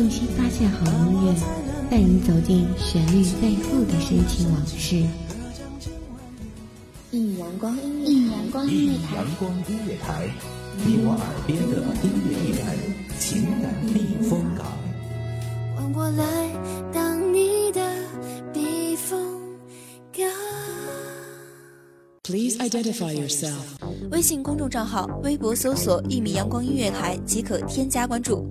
用心发现好音乐，带你走进旋律背后的深情往事。一米阳光音乐，一米阳光音乐台，阳光音乐台，你我耳边的音乐驿站，情感避风港。换我来当你的避风港。Please identify yourself。微信公众账号、微博搜索“一米阳光音乐台”即可添加关注。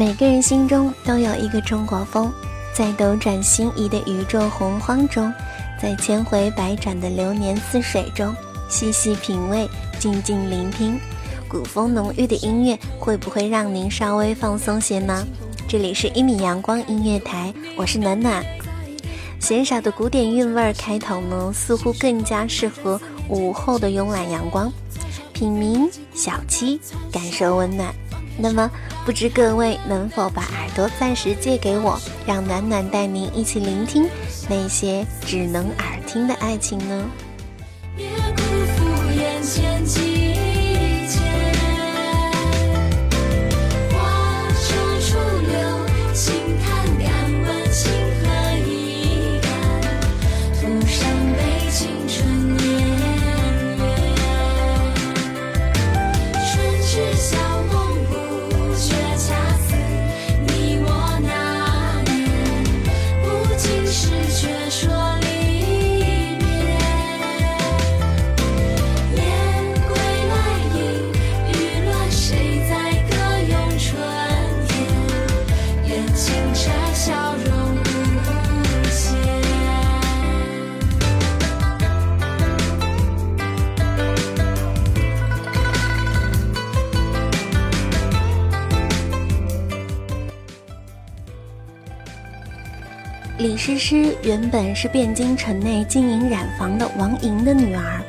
每个人心中都有一个中国风，在斗转星移的宇宙洪荒中，在千回百转的流年似水中，细细品味，静静聆听，古风浓郁的音乐会不会让您稍微放松些呢？这里是一米阳光音乐台，我是暖暖。鲜少的古典韵味儿开头呢，似乎更加适合午后的慵懒阳光，品茗小憩，感受温暖。那么，不知各位能否把耳朵暂时借给我，让暖暖带您一起聆听那些只能耳听的爱情呢？李师师原本是汴京城内经营染坊的王莹的女儿。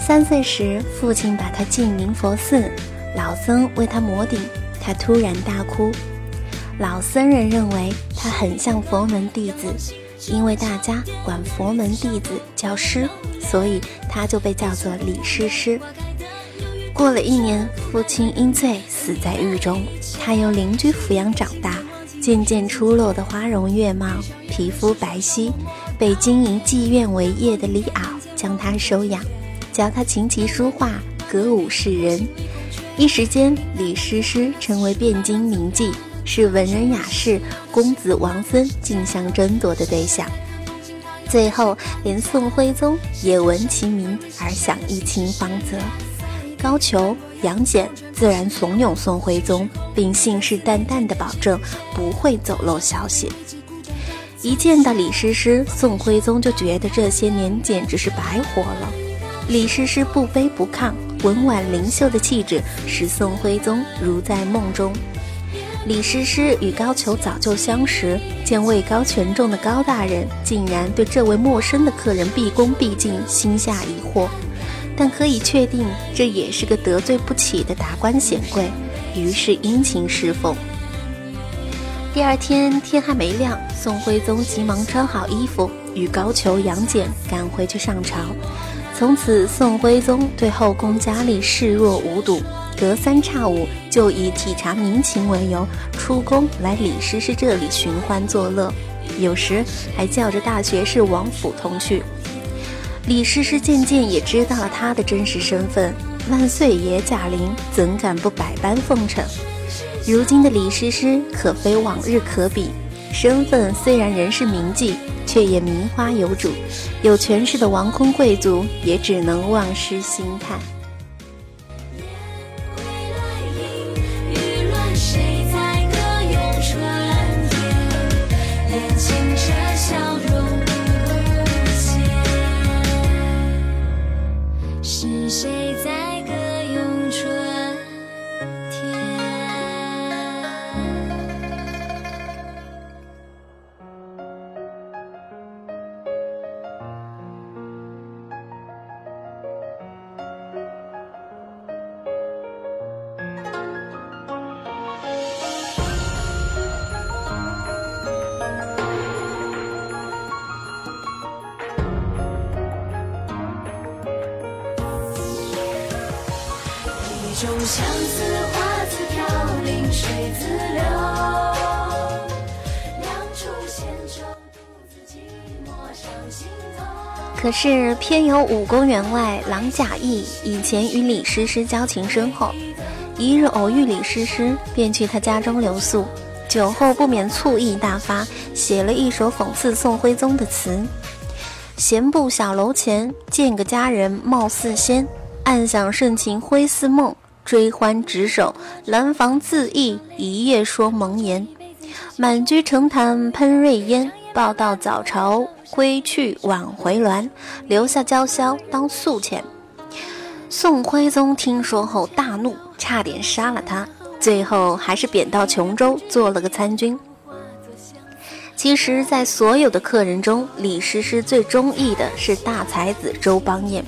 三岁时，父亲把她进明佛寺，老僧为她磨顶，她突然大哭。老僧人认为她很像佛门弟子，因为大家管佛门弟子叫师，所以她就被叫做李师师。过了一年，父亲因罪死在狱中，她由邻居抚养长大。渐渐出落的花容月貌，皮肤白皙，被经营妓院为业的李敖将她收养，教她琴棋书画、歌舞示人。一时间，李师师成为汴京名妓，是文人雅士、公子王孙竞相争夺的对象。最后，连宋徽宗也闻其名而想一亲芳泽。高俅、杨戬自然怂恿宋徽宗，并信誓旦旦地保证不会走漏消息。一见到李师师，宋徽宗就觉得这些年简直是白活了。李师师不卑不亢、温婉灵秀的气质，使宋徽宗如在梦中。李师师与高俅早就相识，见位高权重的高大人竟然对这位陌生的客人毕恭毕敬，心下疑惑。但可以确定，这也是个得罪不起的达官显贵，于是殷勤侍奉。第二天天还没亮，宋徽宗急忙穿好衣服，与高俅、杨戬赶回去上朝。从此，宋徽宗对后宫佳丽视若无睹，隔三差五就以体察民情为由出宫来李师师这里寻欢作乐，有时还叫着大学士王府同去。李师师渐渐也知道了他的真实身份，万岁爷驾临，怎敢不百般奉承？如今的李师师可非往日可比，身份虽然仍是名妓，却也名花有主，有权势的王公贵族也只能望失心叹。相思，花自飘零水自流。两处闲舟，独自寂寞上心头。可是偏有武功员外郎贾谊以前与李师师交情深厚，一日偶遇李师师，便去他家中留宿。酒后不免醋意大发，写了一首讽刺宋徽宗的词：闲步小楼前，见个佳人貌似仙，暗想盛情挥似梦，追欢执手，兰房自缢，一夜说蒙言。满居城坛喷瑞烟，报到早朝归去晚回銮，留下娇羞当宿遣。宋徽宗听说后大怒，差点杀了他，最后还是贬到琼州做了个参军。其实，在所有的客人中，李师师最中意的是大才子周邦彦。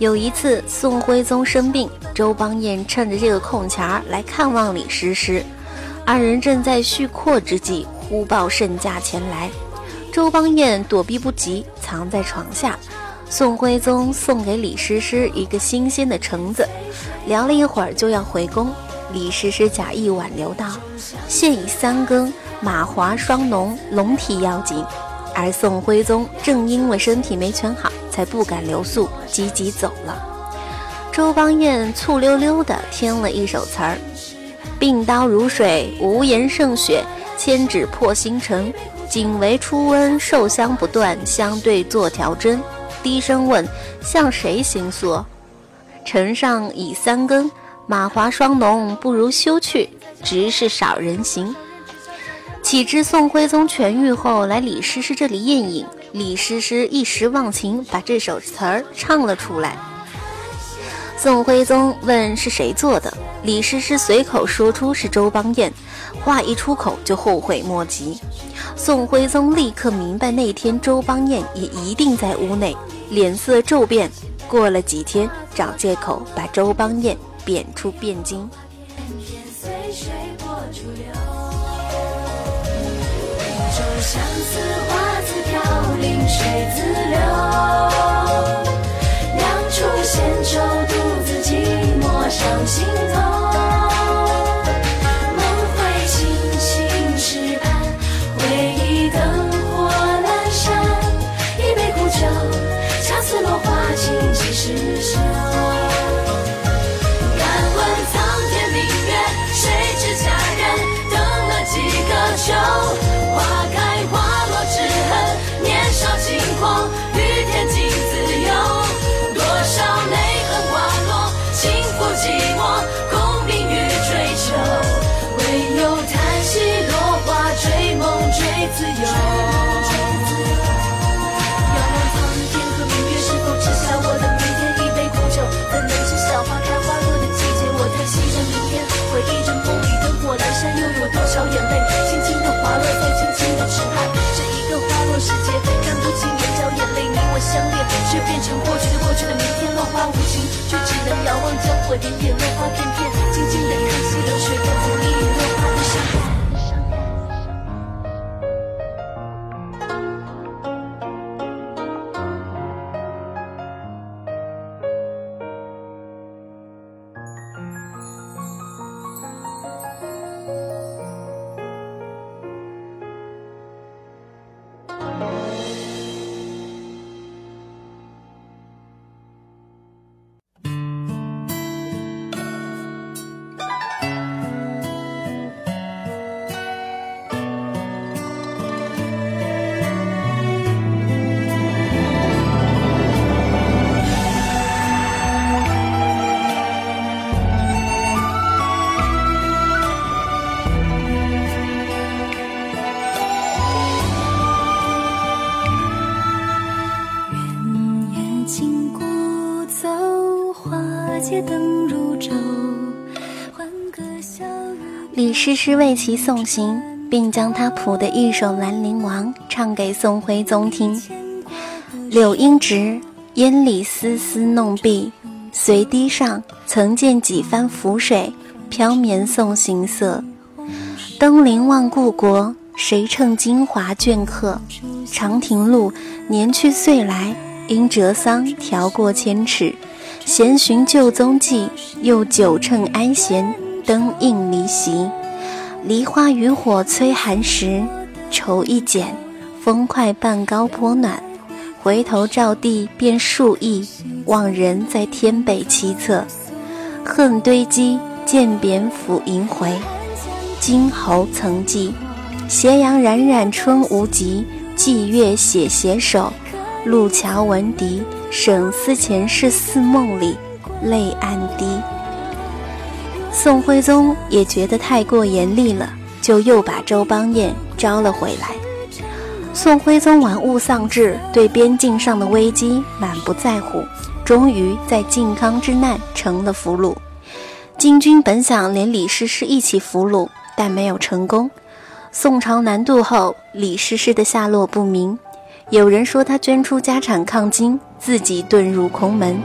有一次，宋徽宗生病，周邦彦趁着这个空钱儿来看望李师师。二人正在叙阔之际，忽报圣驾前来。周邦彦躲避不及，藏在床下。宋徽宗送给李师师一个新鲜的橙子，聊了一会儿就要回宫。李师师假意挽留道：“现已三更，马华双浓，龙体要紧。”而宋徽宗正因为身体没全好，才不敢留宿，急急走了。周邦彦醋溜溜地添了一首词儿。鬓刀如水，无言胜雪；千指破星辰，仅为初温。受香不断，相对作条针。低声问：向谁行诉？城上已三更，马华霜浓，不如休去。直是少人行。岂知宋徽宗痊愈后来李师师这里宴饮，李师师一时忘情，把这首词儿唱了出来。宋徽宗问是谁做的，李师师随口说出是周邦彦，话一出口就后悔莫及。宋徽宗立刻明白那天周邦彦也一定在屋内，脸色骤变。过了几天，找借口把周邦彦贬出汴京。相思，令水自流。我点点，落花片片，诗诗为其送行，并将他谱的一首《兰陵王》唱给宋徽宗听。柳阴直，烟里丝丝弄碧。随堤上，曾见几番浮水，飘绵送行色。登临望故国，谁乘金华镌刻？长亭路，年去岁来，因折桑调过千尺。闲寻旧踪迹，又久乘哀弦，灯映离席。梨花渔火催寒食，愁一剪，风快半高颇暖。回头照地便数亿，望人在天北凄恻。恨堆积，剑扁斧萦回。金侯曾记，斜阳冉冉春无极。霁月写携手，路桥闻笛。省思前事似梦里，泪暗滴。宋徽宗也觉得太过严厉了，就又把周邦彦招了回来。宋徽宗玩物丧志，对边境上的危机满不在乎，终于在靖康之难成了俘虏。金军本想连李师师一起俘虏，但没有成功。宋朝南渡后，李师师的下落不明。有人说他捐出家产抗金，自己遁入空门；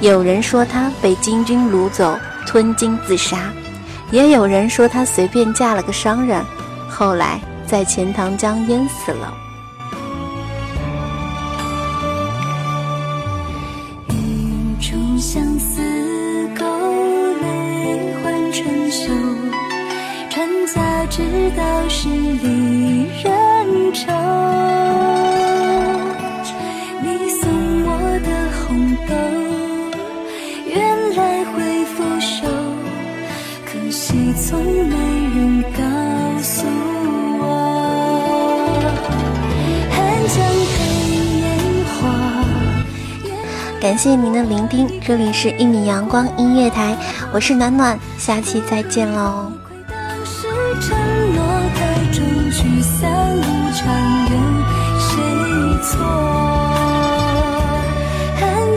有人说他被金军掳走，吞金自杀；也有人说她随便嫁了个商人，后来在钱塘江淹死了。雨中相思勾泪换春秋，传家之道是离人从没人告诉我，寒江黑烟花感谢您的聆听，这里是一米阳光音乐台，我是暖暖，下期再见喽。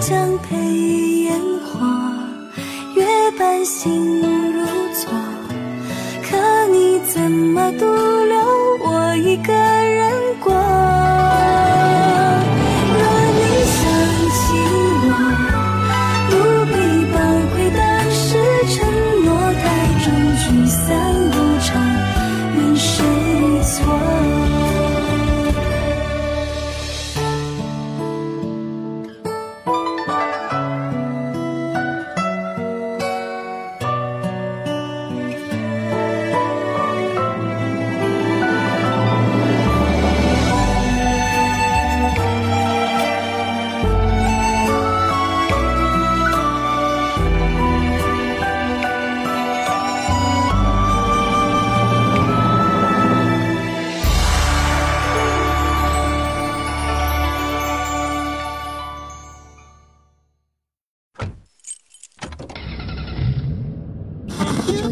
将配烟花，月半心如